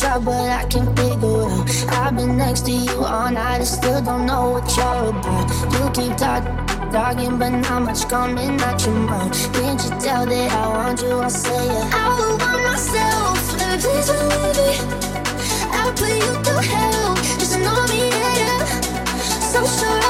try, but I can't figure out. I've been next to you all night, I still don't know what you're about. You keep talking, but not much coming out your mouth. Can't you tell that I want you? I say yeah. I will want myself, and please believe it. I'll put you through hell, just know me, yeah. So sure.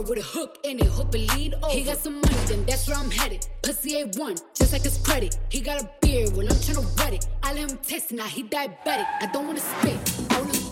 With a hook in it, hope it lead over. He got some money, then that's where I'm headed. Pussy A1, just like his credit. He got a beard, well, I'm trying to wet it. I let him test it, now he diabetic. I don't wanna spit, I wanna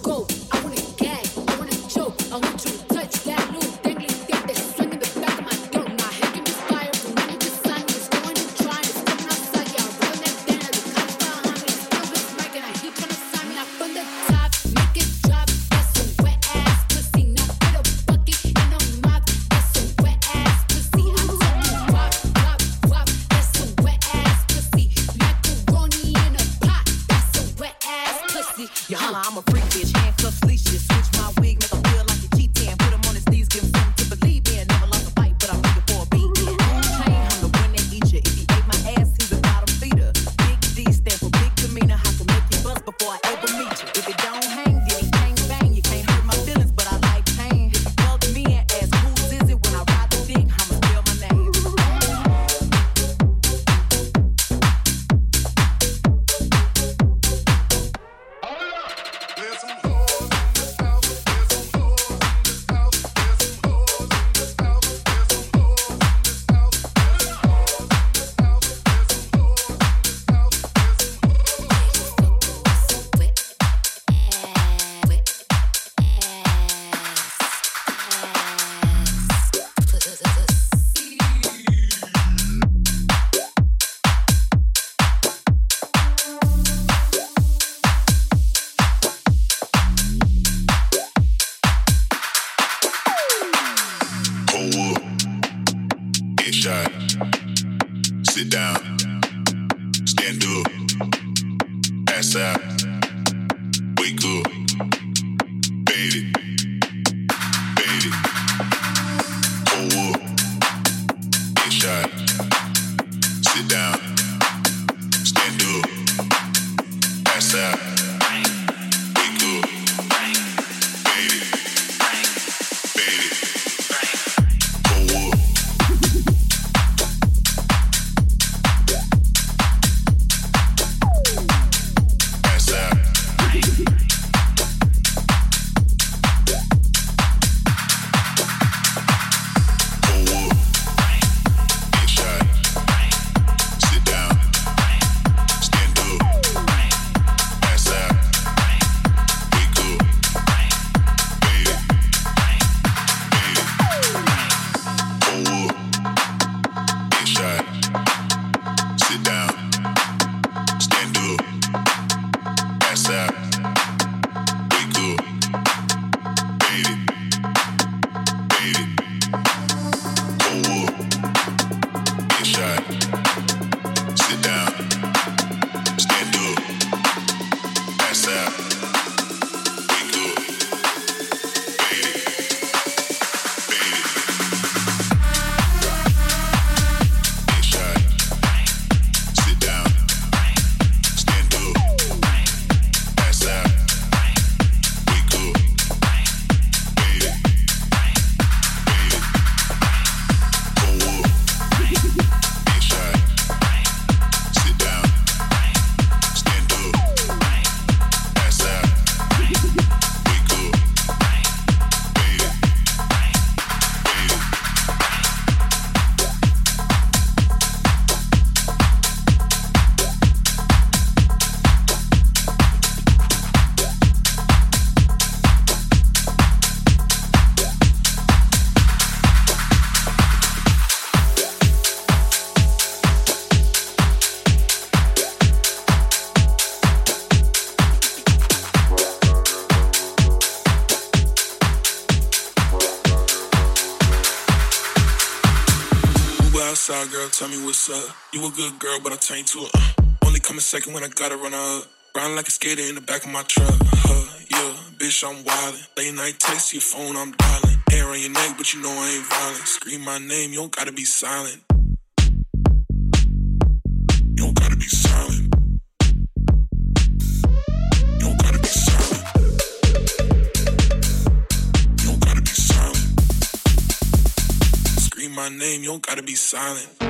tell me what's up. You a good girl, but I turn you to a uh. Only coming second when I gotta run up. Riding like a skater in the back of my truck. Huh, yeah, bitch, I'm wildin'. Late night text your phone, I'm dialing. Hair on your neck, but you know I ain't violent. Scream my name, you don't gotta be silent. You don't gotta be silent. You don't gotta be silent. You don't gotta be silent. Scream my name, you don't gotta be silent.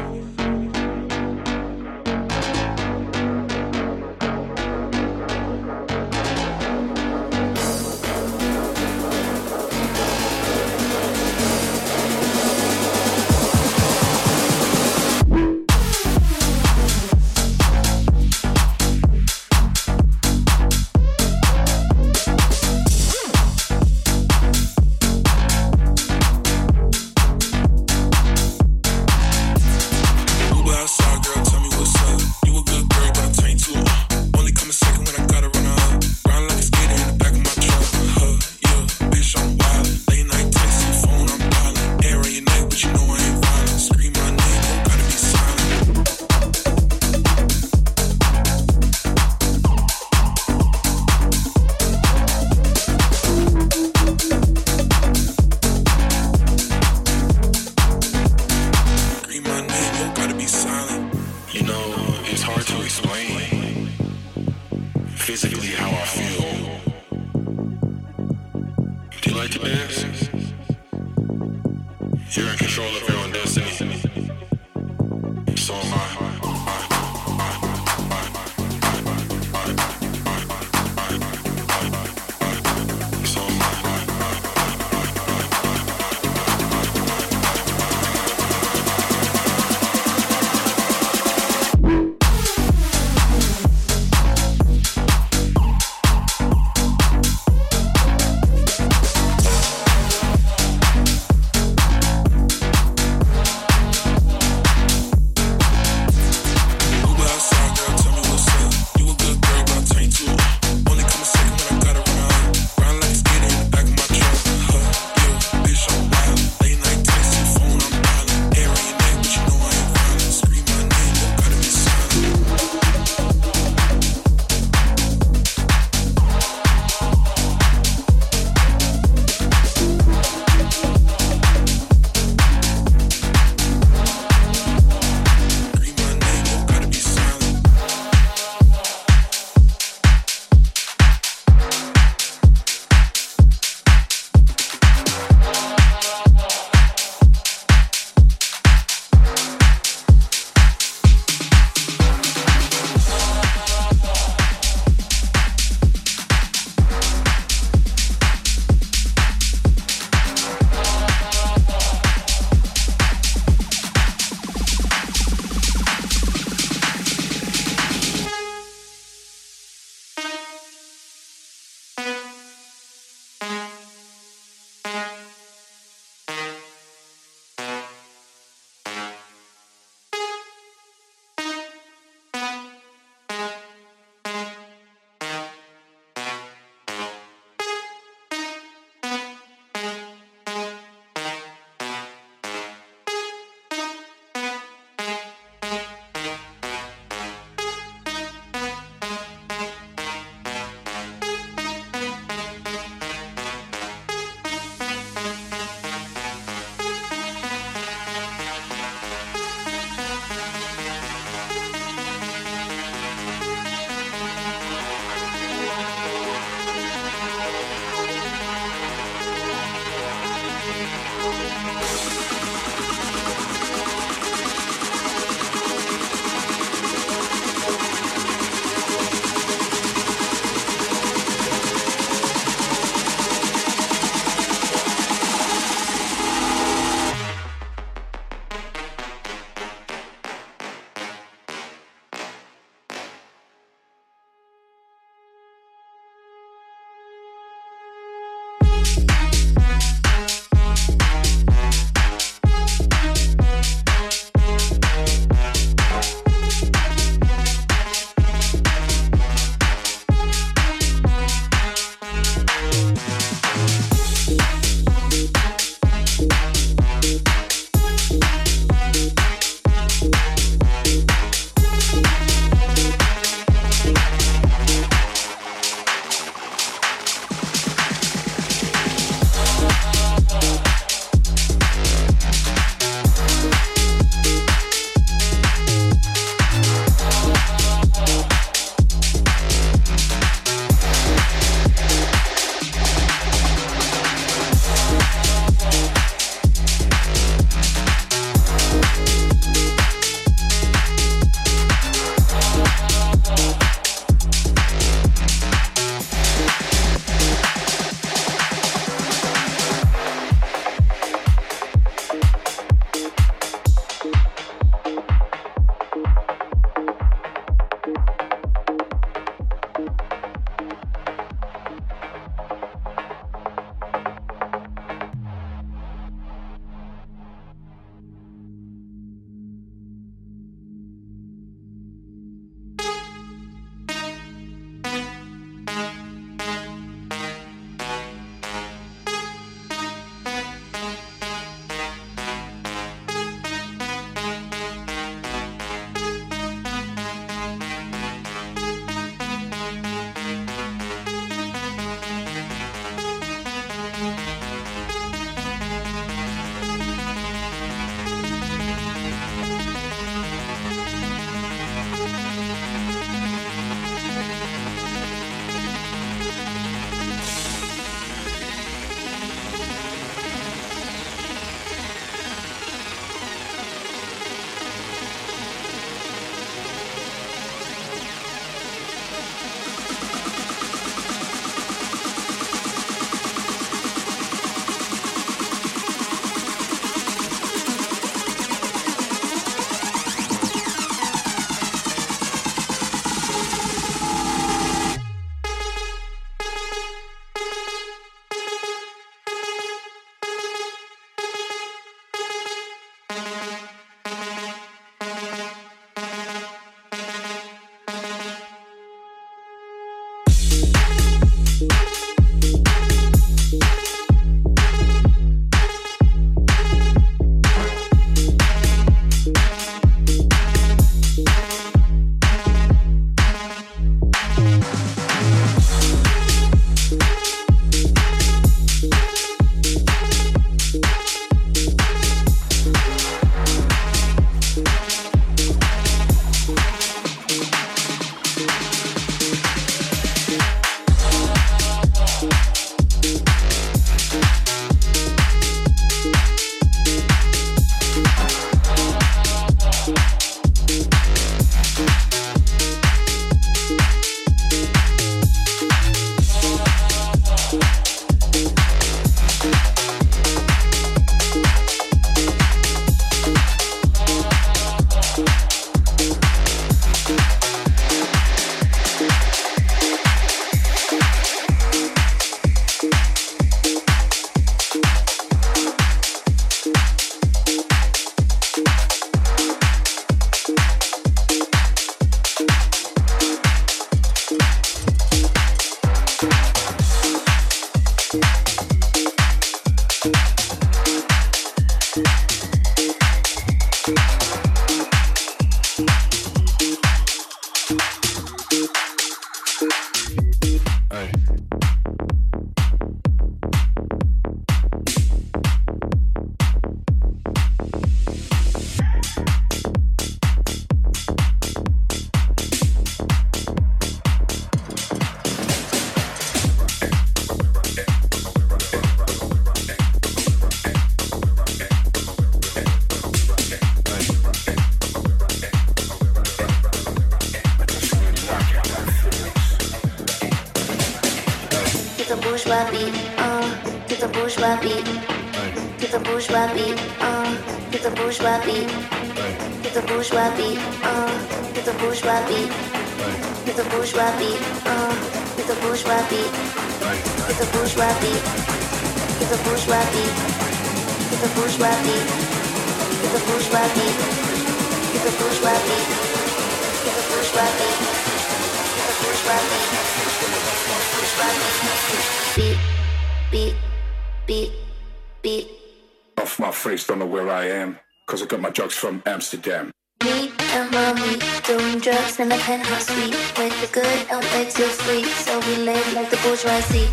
From Amsterdam. Me and mommy doing drugs in the penthouse suite. With the good way too free, so we live like the bourgeoisie.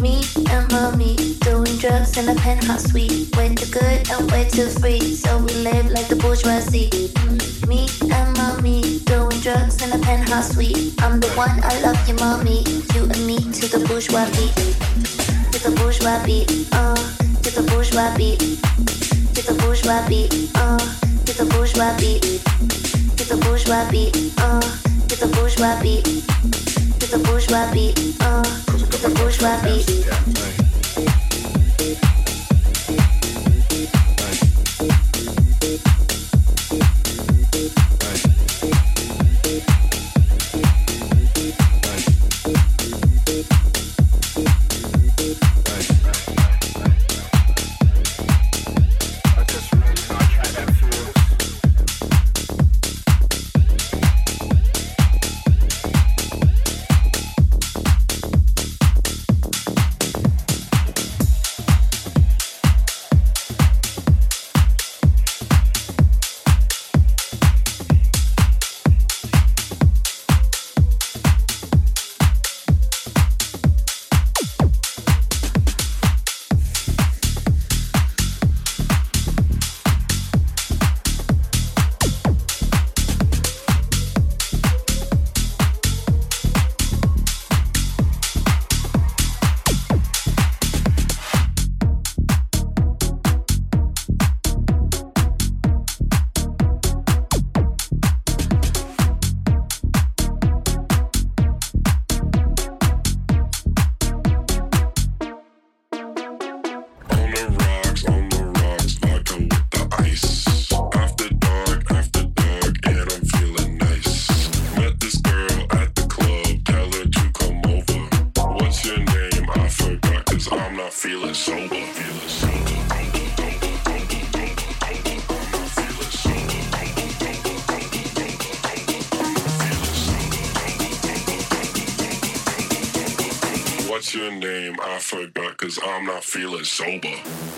Me and mommy doing drugs in the penthouse suite. With the good way too free, so we live like the bourgeoisie. Me and mommy doing drugs in the penthouse suite. I'm the one, I love you, mommy. You and me to the bourgeois beat. To the bourgeois beat, uh, to the bourgeois beat. To the bourgeois beat, uh. Get the bourgeois beat, get the bourgeois beat, uh, get the bourgeois beat, get the bourgeois beat, uh, get the bourgeois beat. sober.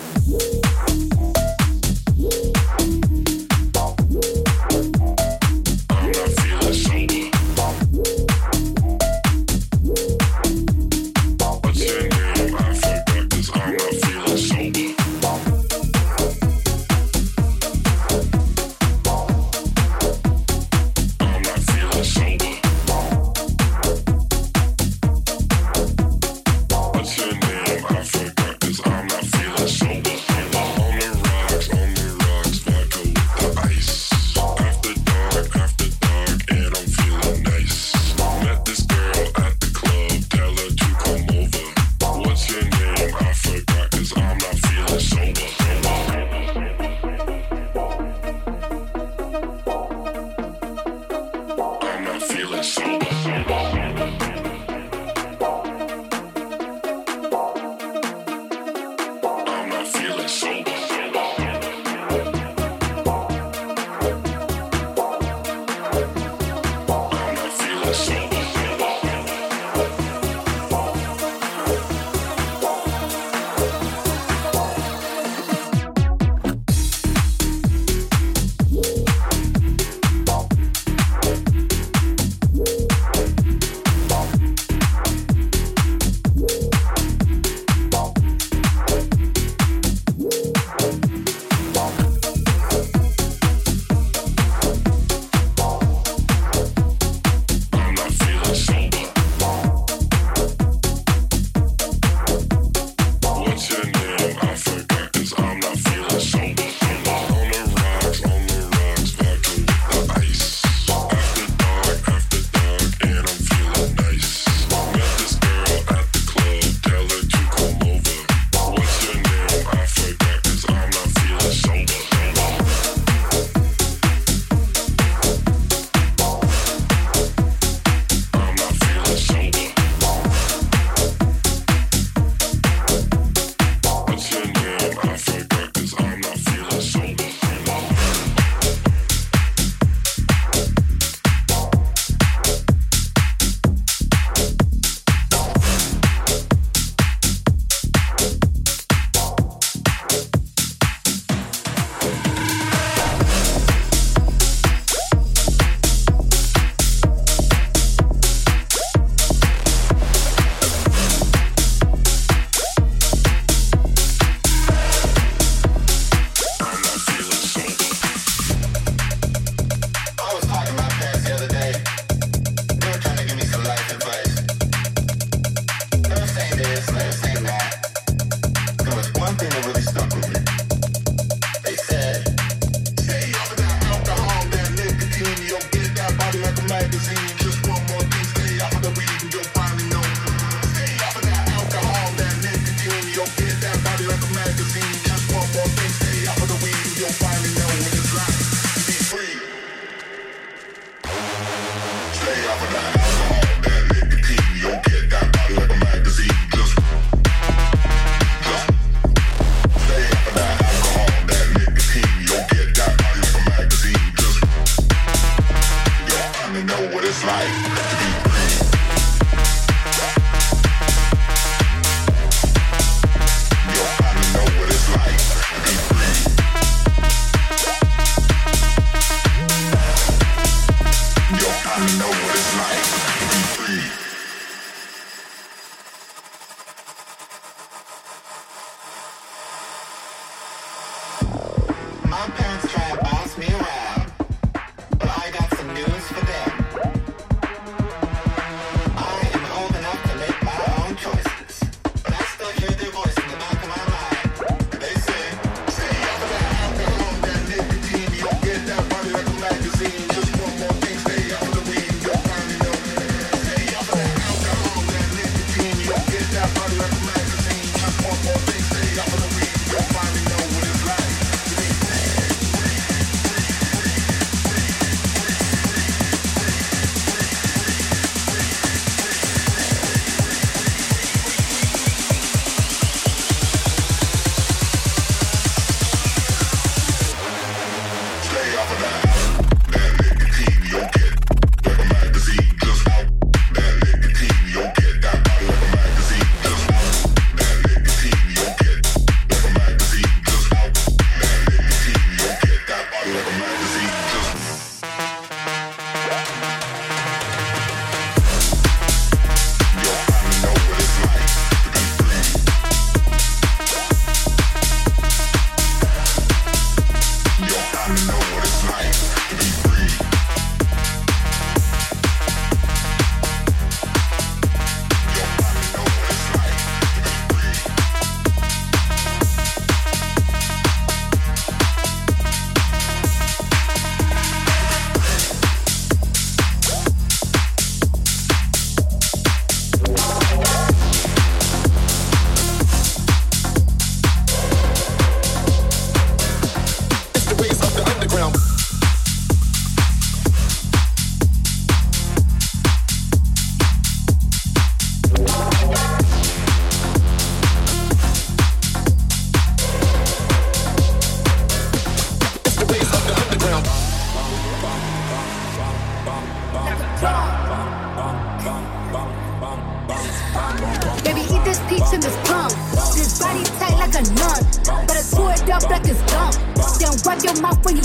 my way.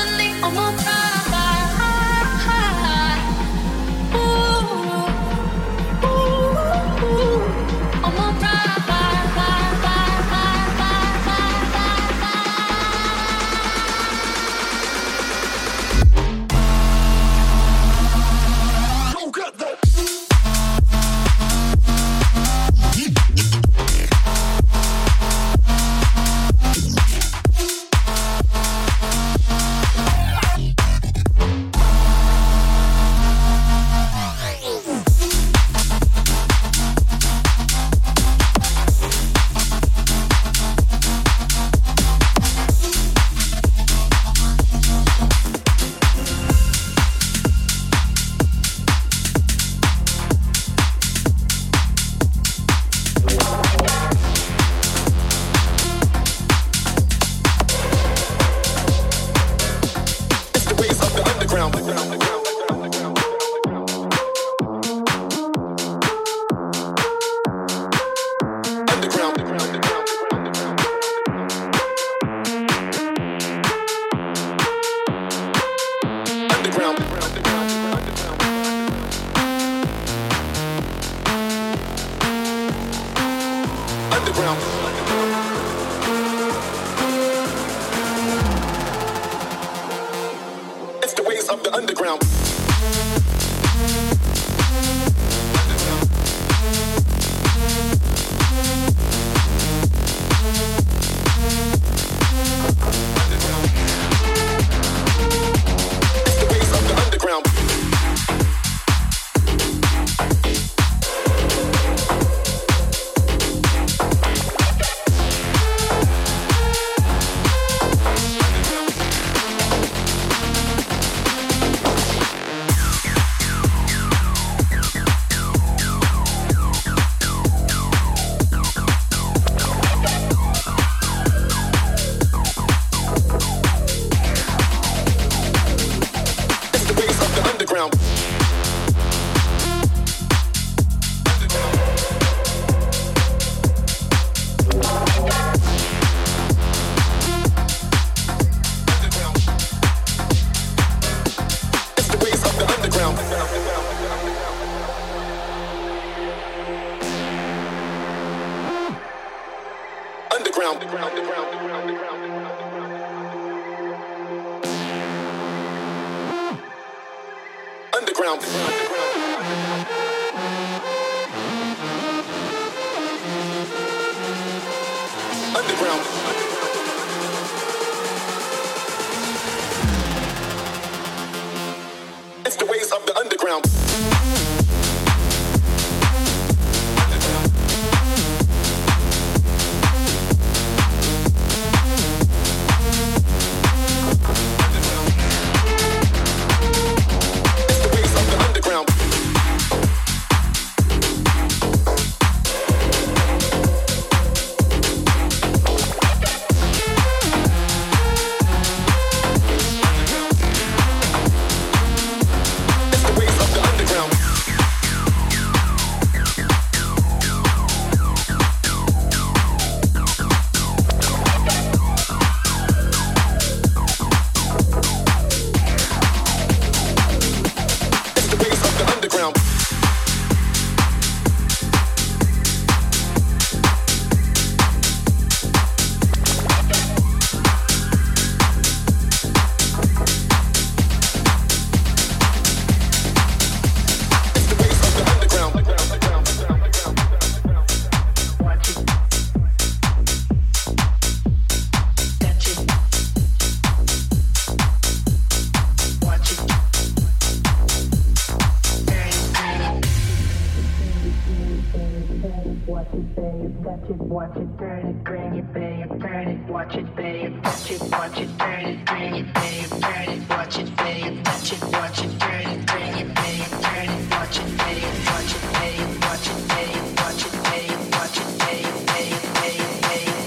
it, touch it, watch it, turn it, bring it, bang it, turn it, watch it, bang it, touch it, watch it, turn it, bring it, bang it, turn it, watch it, bang it, touch it, watch it, turn it, bring it, bang it, turn it, watch it, bang it, watch it, bang it, watch it, bang it, watch it, bang it, watch it, bang it, bang it, bang it, bang it.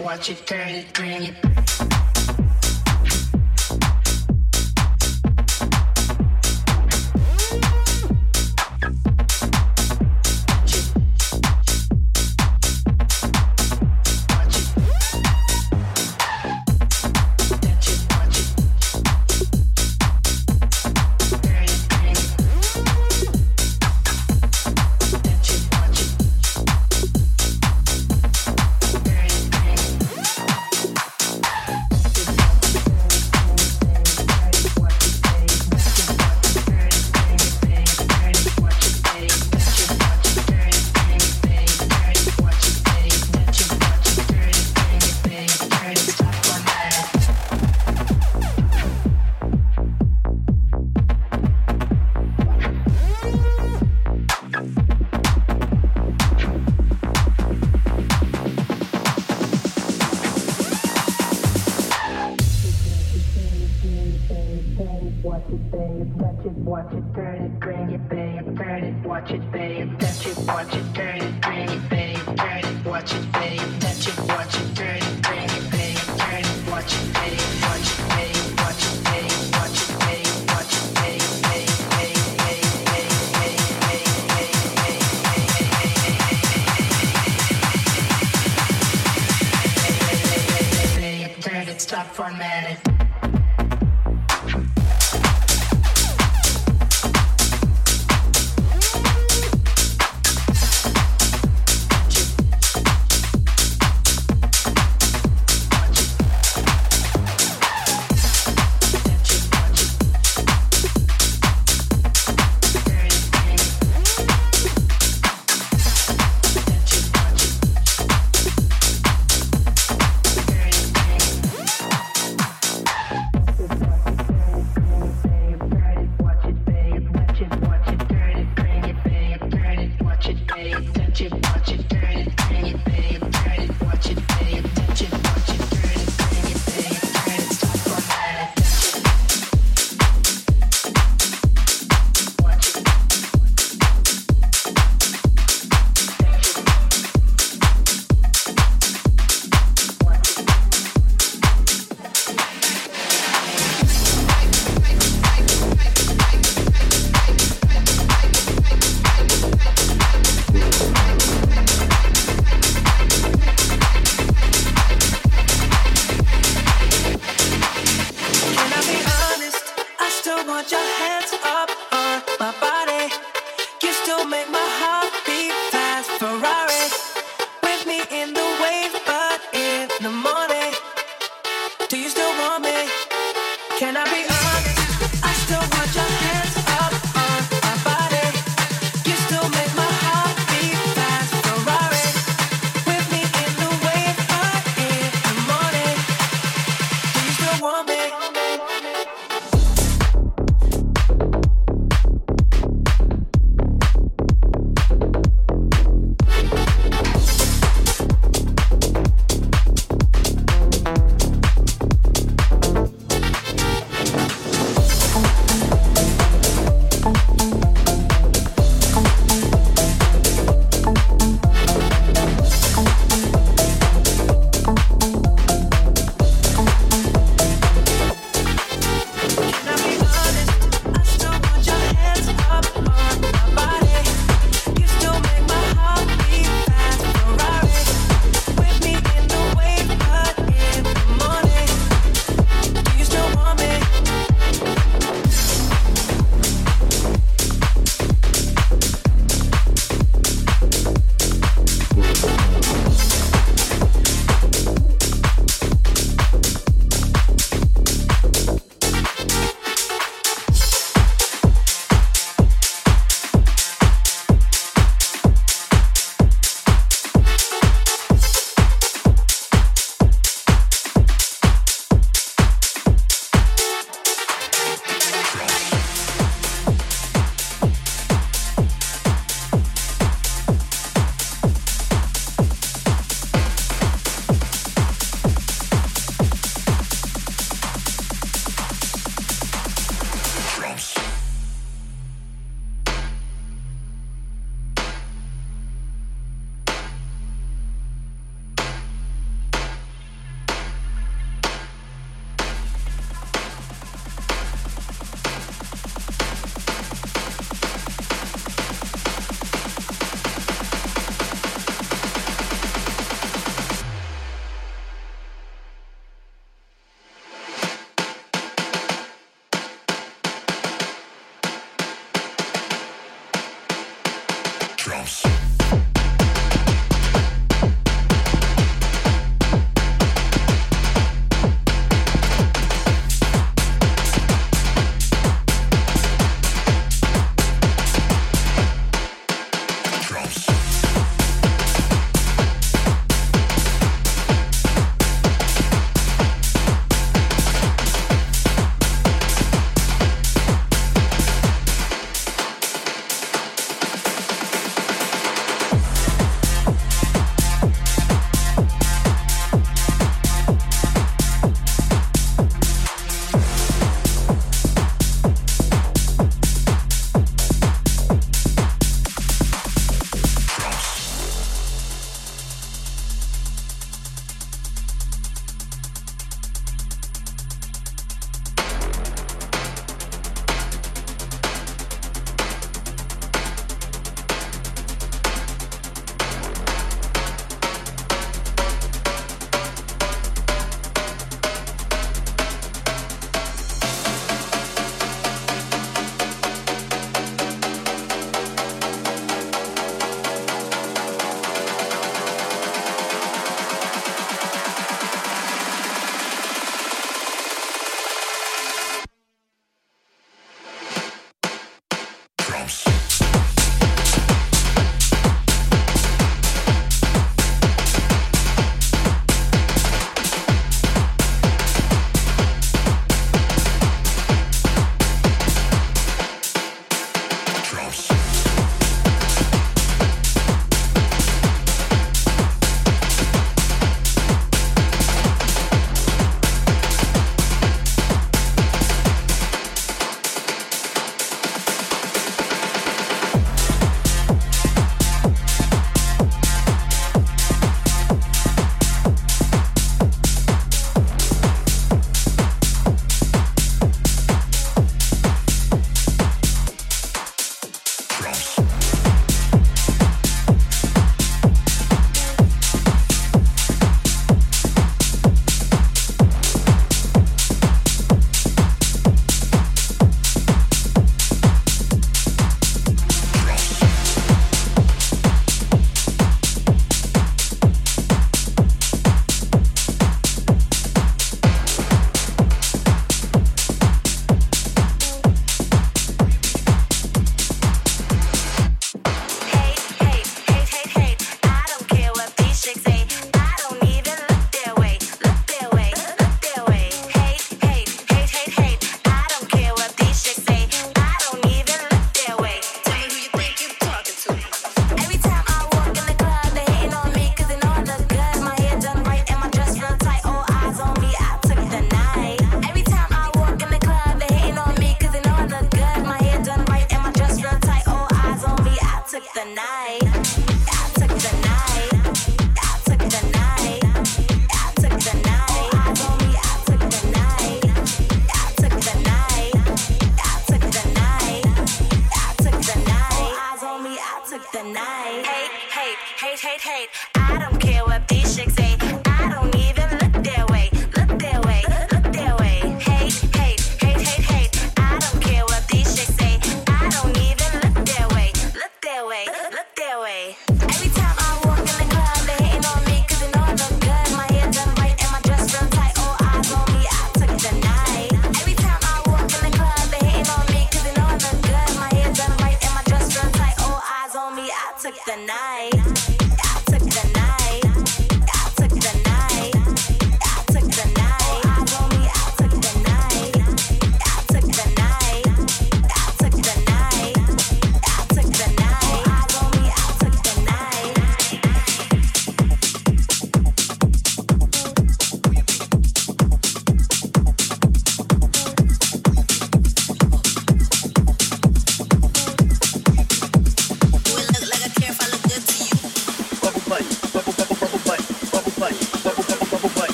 Watch it, turn it, bring it.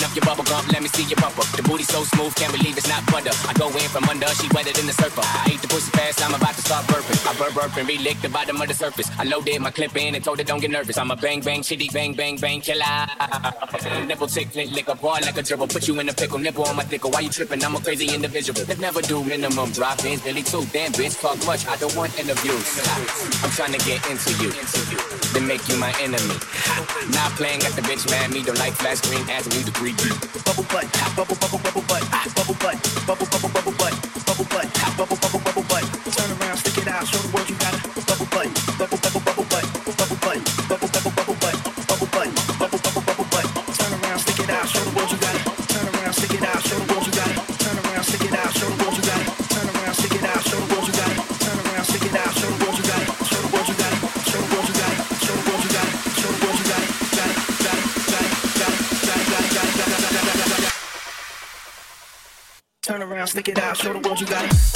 Not feeling sober. and relick the bottom of the surface. I loaded my clip in and told it don't get nervous. I'm a bang bang shitty bang bang bang killer. Nipple tick flint lick a bar like a dribble. Put you in a pickle, nipple on my thicker. Why you tripping? I'm a crazy individual. They never do minimum drop ins, Billy too. Damn bitch, talk much. I don't want interviews. I'm trying to get into you. Then make you my enemy. Not playing at the bitch man. Me don't like flash green as a new Turn around, stick it out, show the world stick it out, show the world you got it.